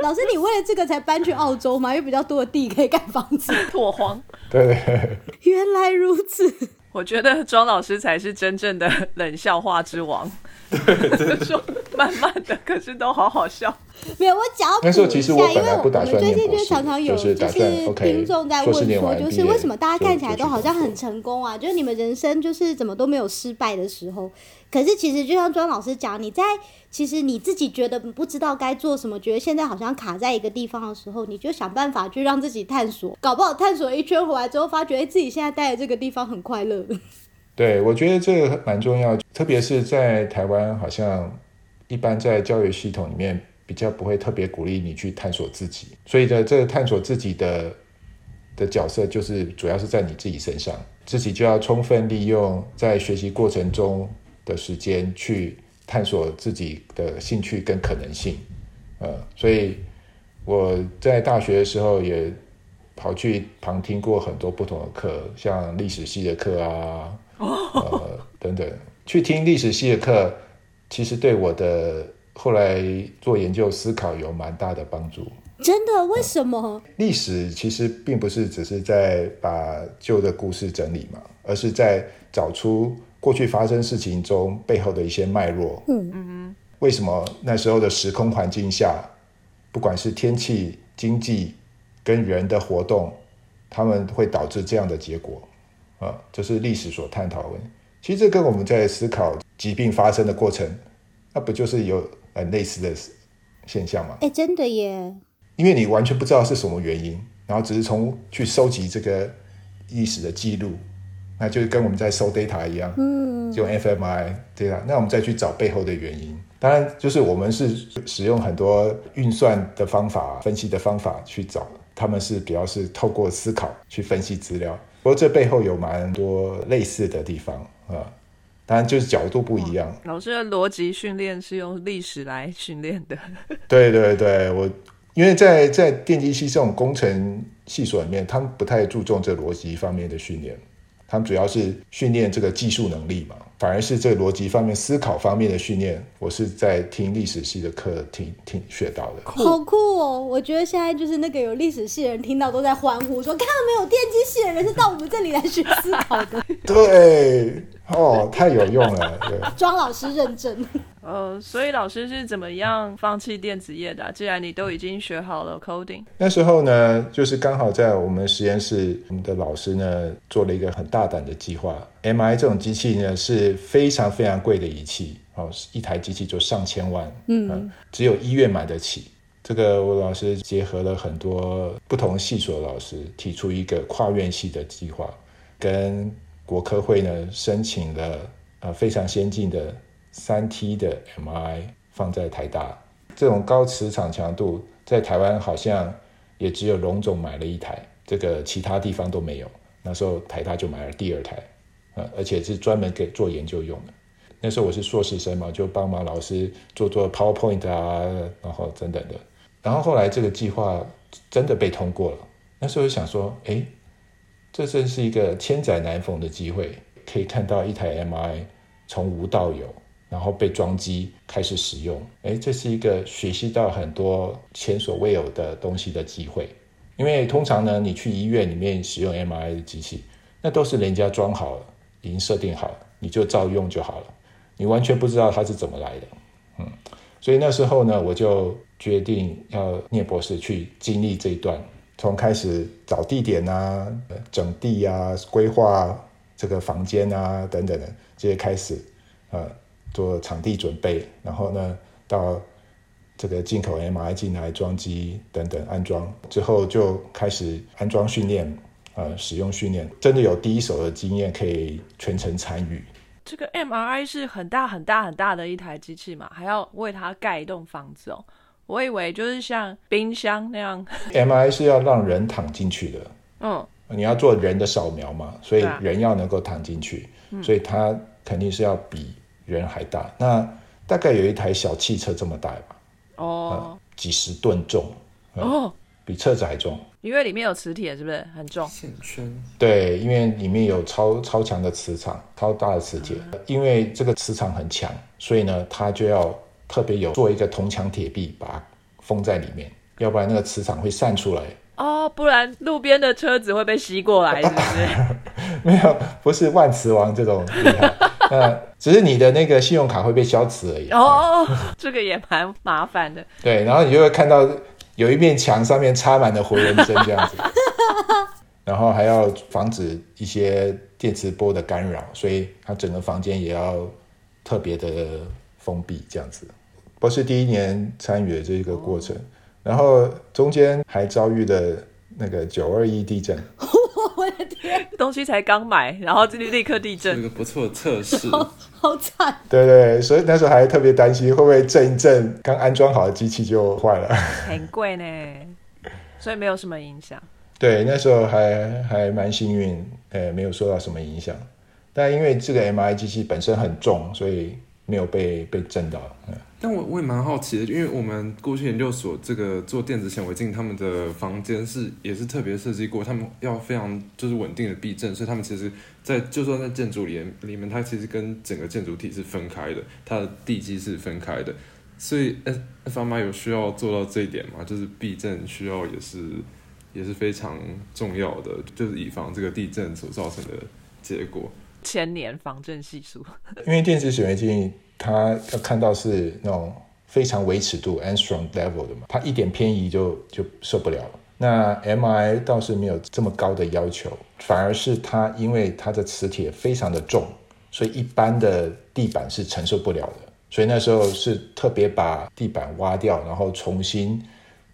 老师，你为了这个才搬去澳洲吗？有比较多的地可以盖房子。拓荒。对。原来如此。我觉得庄老师才是真正的冷笑话之王。对，说 慢慢的，可是都好好笑。没有，我讲要补一下，其实我因为我本来不打们最近就常常有就是听众在问说，就是为什么大家看起来都好像很成功啊？就是你们人生就是怎么都没有失败的时候。可是其实就像庄老师讲，你在其实你自己觉得不知道该做什么，觉得现在好像卡在一个地方的时候，你就想办法去让自己探索，搞不好探索一圈回来之后，发觉哎、自己现在待的这个地方很快乐。对，我觉得这个蛮重要，特别是在台湾，好像一般在教育系统里面比较不会特别鼓励你去探索自己，所以呢，这个探索自己的的角色就是主要是在你自己身上，自己就要充分利用在学习过程中的时间去探索自己的兴趣跟可能性，呃，所以我在大学的时候也跑去旁听过很多不同的课，像历史系的课啊，呃等等，去听历史系的课，其实对我的后来做研究思考有蛮大的帮助。真的？为什么？历史其实并不是只是在把旧的故事整理嘛，而是在找出过去发生事情中背后的一些脉络。嗯嗯，为什么那时候的时空环境下，不管是天气、经济跟人的活动，他们会导致这样的结果啊？这是历史所探讨的问题。其实这跟我们在思考疾病发生的过程，那不就是有很类似的现象吗？哎、真的耶！因为你完全不知道是什么原因，然后只是从去收集这个历史的记录，那就是跟我们在收 data 一样，嗯，用 fMRI data，那我们再去找背后的原因。当然，就是我们是使用很多运算的方法、分析的方法去找，他们是比较是透过思考去分析资料。不过这背后有蛮多类似的地方啊，当然就是角度不一样。老师的逻辑训练是用历史来训练的。对对对，我因为在在电机系这种工程系所里面，他们不太注重这逻辑方面的训练，他们主要是训练这个技术能力嘛，反而是这个逻辑方面、思考方面的训练，我是在听历史系的课听听学到的。好酷哦！我觉得现在就是那个有历史系的人听到都在欢呼，说看到没有，电机系的人是到我们这里来学思考的。对，哦，太有用了，对。庄老师认证。呃，所以老师是怎么样放弃电子业的啊、既然你都已经学好了 coding，那时候呢，就是刚好在我们实验室，我们的老师呢做了一个很大胆的计划。MI 这种机器呢是非常非常贵的仪器，哦，一台机器就上千万，嗯，只有医院买得起。这个我老师结合了很多不同系所的老师，提出一个跨院系的计划，跟国科会呢申请了呃非常先进的三 T 的 MI 放在台大，这种高磁场强度在台湾好像也只有龙总买了一台，这个其他地方都没有。那时候台大就买了第二台，呃，而且是专门给做研究用的。那时候我是硕士生嘛，就帮忙老师做做 PowerPoint 啊，然后等等的。然后后来这个计划真的被通过了，那时候就想说，哎，这真是一个千载难逢的机会，可以看到一台 MI 从无到有，然后被装机开始使用，哎，这是一个学习到很多前所未有的东西的机会。因为通常呢，你去医院里面使用 MI 的机器，那都是人家装好了，已经设定好了，你就照用就好了，你完全不知道它是怎么来的。嗯，所以那时候呢，我就决定要念博士，去经历这一段，从开始找地点啊、整地啊、规划这个房间啊等等的这些开始，呃，做场地准备，然后呢，到这个进口 MRI 进来装机等等安装之后，就开始安装训练，呃，使用训练，真的有第一手的经验可以全程参与。这个 MRI 是很大很大很大的一台机器嘛，还要为它盖一栋房子哦。我以为就是像冰箱那样，MRI 是要让人躺进去的，嗯，你要做人的扫描嘛，所以人要能够躺进去，所以它肯定是要比人还大。那大概有一台小汽车这么大吧，哦、几十吨重，哦，比车子还重。因为里面有磁铁，是不是很重？线圈对，因为里面有超超强的磁场，超大的磁铁。因为这个磁场很强，所以呢，它就要特别有做一个铜墙铁壁把它封在里面，要不然那个磁场会散出来，哦，不然路边的车子会被吸过来，是不是？没有，不是万磁王这种厉害，那只是你的那个信用卡会被消磁而已。哦，这个也蛮麻烦的。对，然后你就会看到有一面墙上面插满了回纹针这样子，然后还要防止一些电磁波的干扰，所以它整个房间也要特别的封闭这样子。博士第一年参与的这个过程，然后中间还遭遇了那个九二一地震。我的天，东西才刚买，然后这里立刻地是一震。个不错的测试。好惨！对对，所以那时候还特别担心会不会震一震，刚安装好的机器就坏了。很贵呢，所以没有什么影响。对，那时候还还蛮幸运，呃，没有受到什么影响。但因为这个 MRI 机器本身很重，所以没有被被震到。但我我也蛮好奇的，因为我们过去研究所这个做电子显微镜，他们的房间是也是特别设计过，他们要非常就是稳定的避震，所以他们其实在就算在建筑里里面，它其实跟整个建筑体是分开的，它的地基是分开的，所以 F F M I 有需要做到这一点吗？就是避震需要也是也是非常重要的，就是以防这个地震所造成的结果。千年防震系数，因为电子显微镜它要看到是那种非常微尺度 angstrom level 的嘛，它一点偏移就就受不了。那 MI 倒是没有这么高的要求，反而是它因为它的磁铁非常的重，所以一般的地板是承受不了的。所以那时候是特别把地板挖掉，然后重新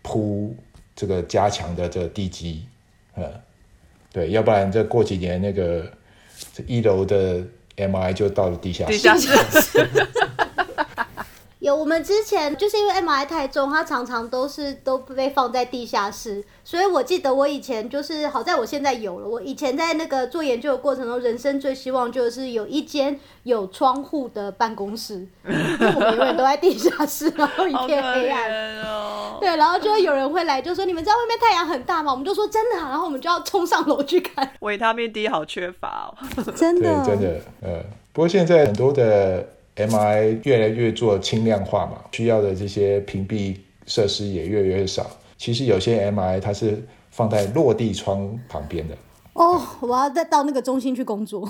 铺这个加强的这个地基，呃，对，要不然这过几年那个一楼的 MI 就到了地下。地下室有，我们之前就是因为 MRI 太重，它常常都是都被放在地下室，所以我记得我以前就是好在我现在有了。我以前在那个做研究的过程中，人生最希望就是有一间有窗户的办公室，因为我们永远都在地下室，然后一片黑暗。对，然后就会有人会来，就说你们知道外面太阳很大吗？我们就说真的啊、然后我们就要冲上楼去看，维他命 D 好缺乏哦。真的，真的，呃，不过现在很多的 MRI 越来越做轻量化嘛，需要的这些屏蔽设施也越来越少。其实有些 MRI 它是放在落地窗旁边的，哦，我要再到那个中心去工作，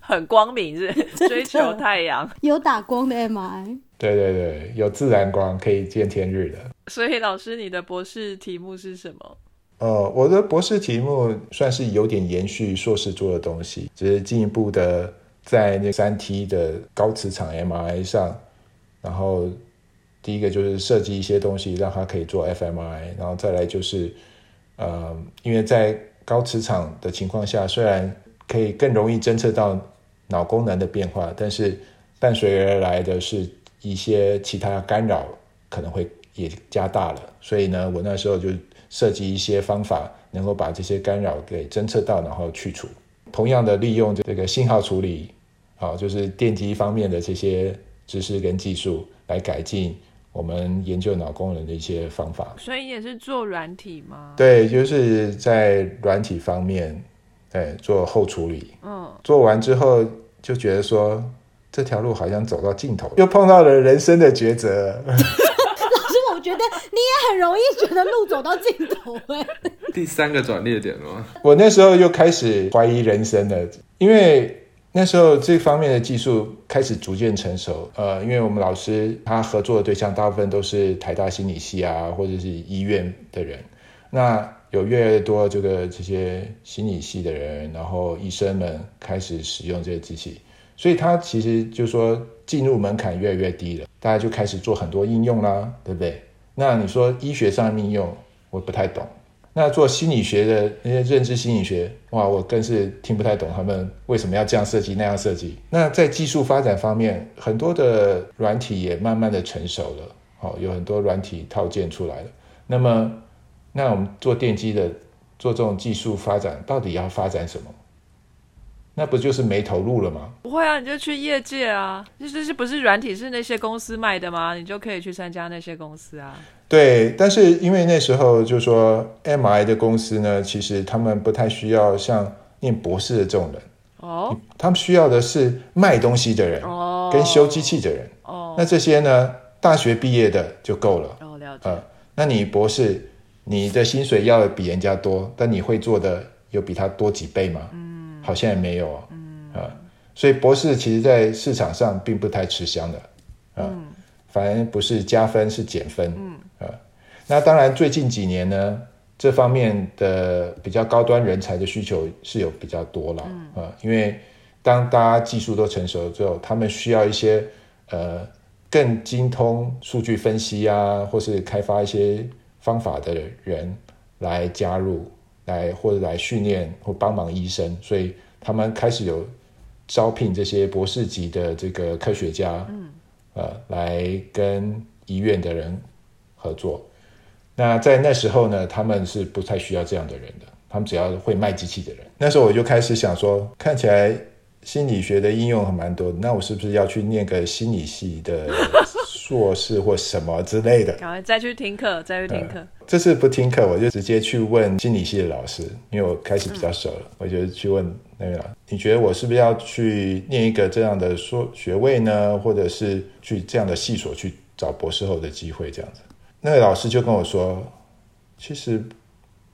很光明是是 追求太阳，有打光的 MRI。对对对，有自然光可以见天日的。所以老师，你的博士题目是什么？呃，我的博士题目算是有点延续硕士做的东西，只是进一步的在那三 T 的高磁场 MRI 上，然后第一个就是设计一些东西让它可以做 fMRI，然后再来就是呃，因为在高磁场的情况下，虽然可以更容易侦测到脑功能的变化，但是伴随而来的是一些其他干扰可能会也加大了，所以呢，我那时候就设计一些方法，能够把这些干扰给侦测到，然后去除。同样的，利用这个信号处理，啊，就是电机方面的这些知识跟技术，来改进我们研究脑功能的一些方法。所以也是做软体吗？，对，就是在软体方面，对，做后处理。嗯，做完之后就觉得说，这条路好像走到尽头，又碰到了人生的抉择。可是我觉得你也很容易觉得路走到尽头哎、第三个转捩点吗？我那时候又开始怀疑人生了，因为那时候这方面的技术开始逐渐成熟。呃，因为我们老师他合作的对象大部分都是台大心理系啊，或者是医院的人。那有越来越多这个这些心理系的人，然后医生们开始使用这些机器，所以它其实就说进入门槛越来越低了，大家就开始做很多应用啦，对不对？那你说医学上的应用，我不太懂。那做心理学的那些认知心理学，哇，我更是听不太懂他们为什么要这样设计那样设计。那在技术发展方面，很多的软体也慢慢的成熟了，哦，有很多软体套件出来了。那么，那我们做电机的做这种技术发展，到底要发展什么？那不就是没投入了吗？不会啊，你就去业界啊，就是是不是软体是那些公司卖的吗？你就可以去参加那些公司啊。对，但是因为那时候就说 MI 的公司呢，其实他们不太需要像念博士的这种人，哦他们需要的是卖东西的人哦，跟修机器的人。哦那这些呢，大学毕业的就够了。哦，了解。呃，那你博士，你的薪水要比人家多，但你会做的有比他多几倍吗？嗯，好像也没有。嗯啊，所以博士其实在市场上并不太吃香的啊，反而不是加分是减分。嗯啊，那当然最近几年呢，这方面的比较高端人才的需求是有比较多了啊，因为当大家技术都成熟了之后，他们需要一些呃更精通数据分析啊，或是开发一些。方法的人来加入，来或者来训练或帮忙医生，所以他们开始有招聘这些博士级的这个科学家，嗯，呃，来跟医院的人合作。那在那时候呢，他们是不太需要这样的人的，他们只要会卖机器的人。那时候我就开始想说，看起来心理学的应用还蛮多，那我是不是要去念个心理系的？硕士或什么之类的，赶快再去听课，再去听课。这次不听课，我就直接去问心理系的老师，因为我开始比较熟了，我就去问那位老师：“你觉得我是不是要去念一个这样的硕学位呢？或者是去这样的系所去找博士后的机会？”这样子，那位老师就跟我说：“其实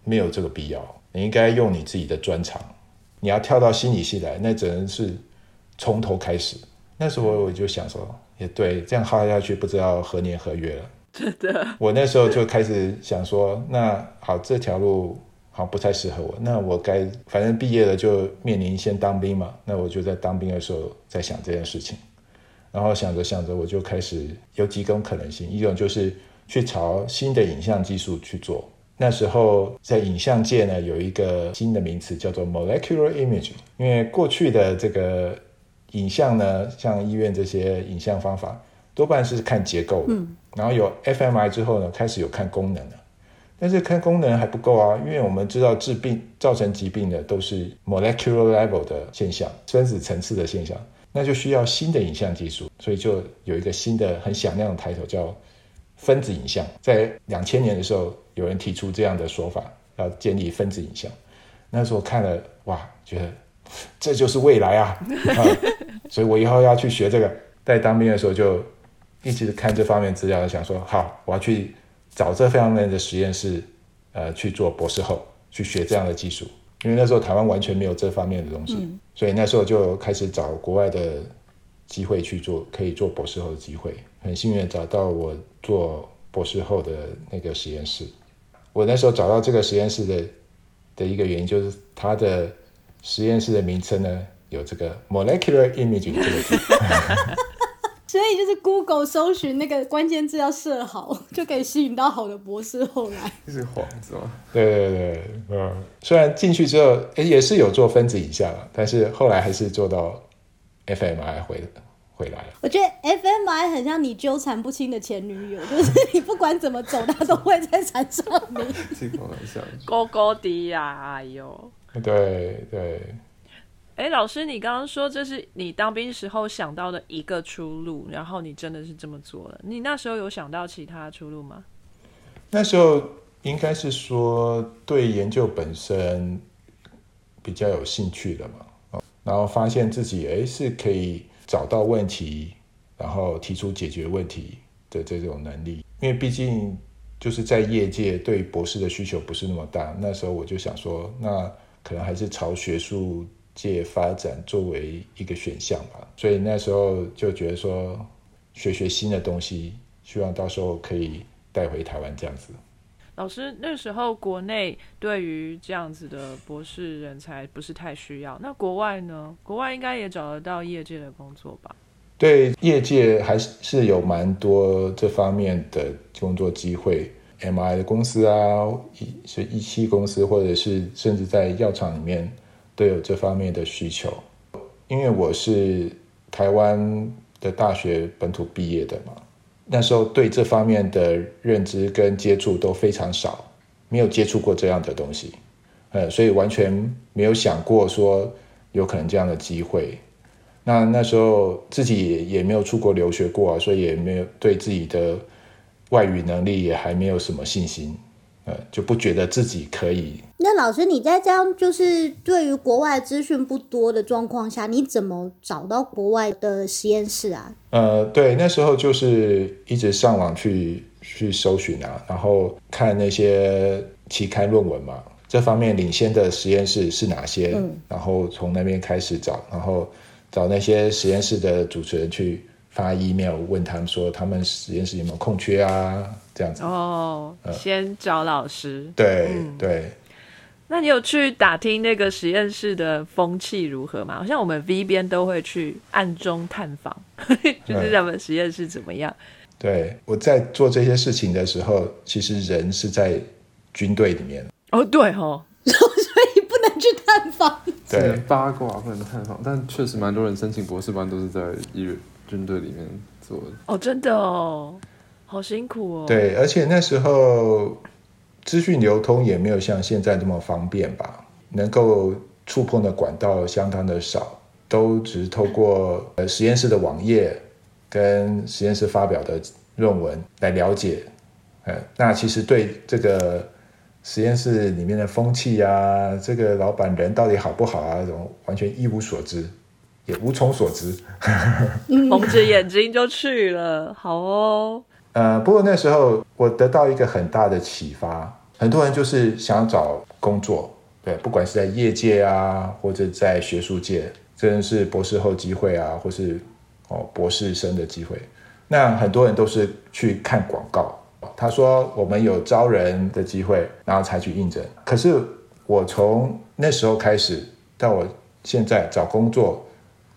没有这个必要，你应该用你自己的专长。你要跳到心理系来，那只能是从头开始。”那时候我就想说。也对，这样耗下去不知道何年何月了。真的，我那时候就开始想说，那好，这条路好不太适合我。那我该反正毕业了就面临先当兵嘛。那我就在当兵的时候在想这件事情，然后想着想着，我就开始有几种可能性。一种就是去朝新的影像技术去做。那时候在影像界呢，有一个新的名词叫做 molecular imaging，因为过去的这个。影像呢，像医院这些影像方法，多半是看结构的。嗯，然后有 fMRI 之后呢，开始有看功能了。但是看功能还不够啊，因为我们知道治病造成疾病的都是 molecular level 的现象，分子层次的现象，那就需要新的影像技术。所以就有一个新的很响亮的抬头，叫分子影像。在两千年的时候，有人提出这样的说法，要建立分子影像。那时候看了，哇，觉得。这就是未来 啊！所以我以后要去学这个。在当兵的时候就一直看这方面资料，想说好，我要去找这方面的实验室，呃，去做博士后，去学这样的技术。因为那时候台湾完全没有这方面的东西，所以那时候就开始找国外的机会去做，可以做博士后的机会。很幸运找到我做博士后的那个实验室。我那时候找到这个实验室的的一个原因就是它的。实验室的名称呢，有这个 molecular imaging 这个字，所以就是 Google 搜寻那个关键字要设好，就可以吸引到好的博士后来。是幌子吗？对对对，嗯，虽然进去之后，哎，也是有做分子影像但是后来还是做到 fMRI 回回来了。我觉得 fMRI 很像你纠缠不清的前女友，就是你不管怎么走，他都会在缠上你。这个很像，高高低呀，哎呦。对对，哎，老师，你刚刚说这是你当兵时候想到的一个出路，然后你真的是这么做了？你那时候有想到其他出路吗？那时候应该是说对研究本身比较有兴趣的嘛，然后发现自己哎是可以找到问题，然后提出解决问题的这种能力，因为毕竟就是在业界对博士的需求不是那么大，那时候我就想说那。可能还是朝学术界发展作为一个选项吧，所以那时候就觉得说学学新的东西，希望到时候可以带回台湾这样子。老师，那时候国内对于这样子的博士人才不是太需要，那国外呢？国外应该也找得到业界的工作吧？对，业界还是有蛮多这方面的工作机会。M I 的公司啊，一是一期公司，或者是甚至在药厂里面都有这方面的需求。因为我是台湾的大学本土毕业的嘛，那时候对这方面的认知跟接触都非常少，没有接触过这样的东西，呃，所以完全没有想过说有可能这样的机会。那那时候自己也也没有出国留学过啊，所以也没有对自己的。外语能力也还没有什么信心，呃，就不觉得自己可以。那老师，你在这样就是对于国外资讯不多的状况下，你怎么找到国外的实验室啊？呃，对，那时候就是一直上网去去搜寻啊，然后看那些期刊论文嘛，这方面领先的实验室是哪些，嗯然后从那边开始找，然后找那些实验室的主持人去发 email 问他们说他们实验室有没有空缺啊，这样子。哦，先找老师。对、嗯对，那你有去打听那个实验室的风气如何吗？好像我们 V 边都会去暗中探访，就是他们实验室怎么样。对，我在做这些事情的时候，其实人是在军队里面。哦，对哦，所以不能去探访。只能对八卦不能探访，但确实蛮多人申请博士班都是在医院军队里面做的。哦，真的哦，好辛苦哦。，对，而且那时候资讯流通也没有像现在这么方便吧，能够触碰的管道相当的少，都只是透过呃实验室的网页跟实验室发表的论文来了解。呃，那其实对这个实验室里面的风气啊，这个老板人到底好不好啊，这种完全一无所知，也无从所知。蒙着眼睛就去了，好哦。呃，不过那时候我得到一个很大的启发，很多人就是想找工作，对，不管是在业界啊，或者在学术界，真的是博士后机会啊，或是哦博士生的机会。那很多人都是去看广告，他说我们有招人的机会，然后才去应征。可是我从那时候开始到我现在找工作，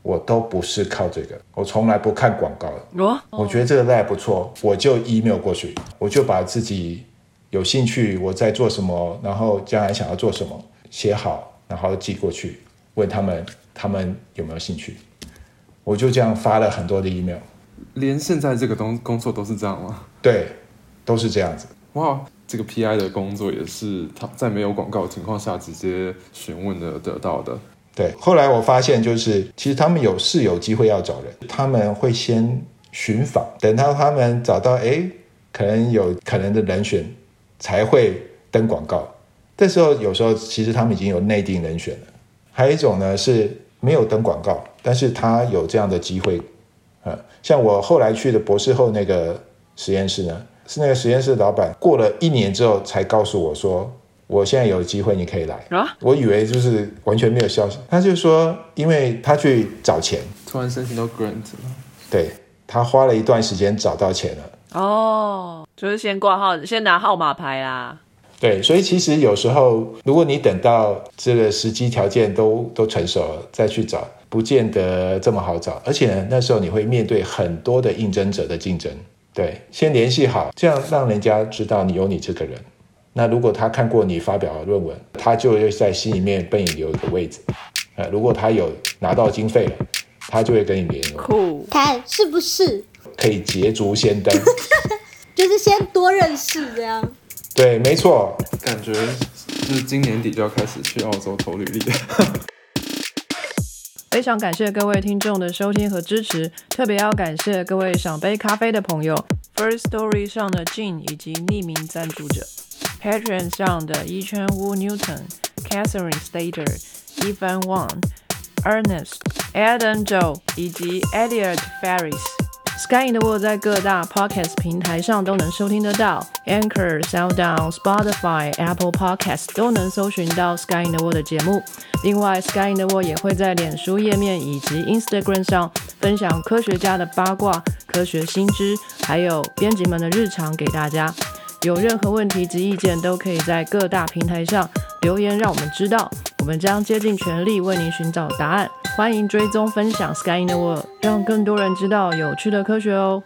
我都不是靠这个，我从来不看广告的。哦，我觉得这个 lab 不错，我就 email 过去，我就把自己有兴趣我在做什么，然后将来想要做什么写好，然后寄过去，问他们他们有没有兴趣。我就这样发了很多的 email，连现在这个东工作都是这样吗？对，都是这样子。哇，这个 PI 的工作也是他在没有广告的情况下直接询问的得到的。对，后来我发现就是，其实他们有是有机会要找人，他们会先寻访，等到他们找到哎，可能有可能的人选，才会登广告。这时候有时候其实他们已经有内定人选了。还有一种呢是没有登广告，但是他有这样的机会，呃，像我后来去的博士后那个实验室呢，是那个实验室老板过了一年之后才告诉我说，我现在有机会，你可以来。啊，我以为就是完全没有消息，他就说，因为他去找钱，突然申请到 grant 了，对他花了一段时间找到钱了，哦，就是先挂号，先拿号码牌啦。对，所以其实有时候，如果你等到这个时机条件都都成熟了再去找，不见得这么好找，而且呢，那时候你会面对很多的应征者的竞争，对，先联系好，这样让人家知道你有你这个人。那如果他看过你发表的论文，他就会在心里面被你留一个位置。呃，如果他有拿到经费了，他就会跟你联络，酷，看是不是？可以捷足先登。就是先多认识这样。对，没错，感觉就是今年底就要开始去澳洲投履历了。非常感谢各位听众的收听和支持，特别要感谢各位赏杯咖啡的朋友，First Story 上的 Jin 以及匿名赞助者，Patreon 上的伊圈 Wu Newton、Catherine Stater、Evan Wang、Ernest、Adam Joe 以及 Elliot Ferris。Sky in the World 在各大 Podcast 平台上都能收听得到，Anchor、SoundOn、Spotify、Apple Podcast 都能搜寻到 Sky in the World 的节目。另外，Sky in the World 也会在脸书页面以及 Instagram 上分享科学家的八卦、科学新知，还有编辑们的日常给大家。有任何问题及意见，都可以在各大平台上留言，让我们知道。我们将竭尽全力为您寻找答案。欢迎追踪分享 Sky in the World，让更多人知道有趣的科学哦。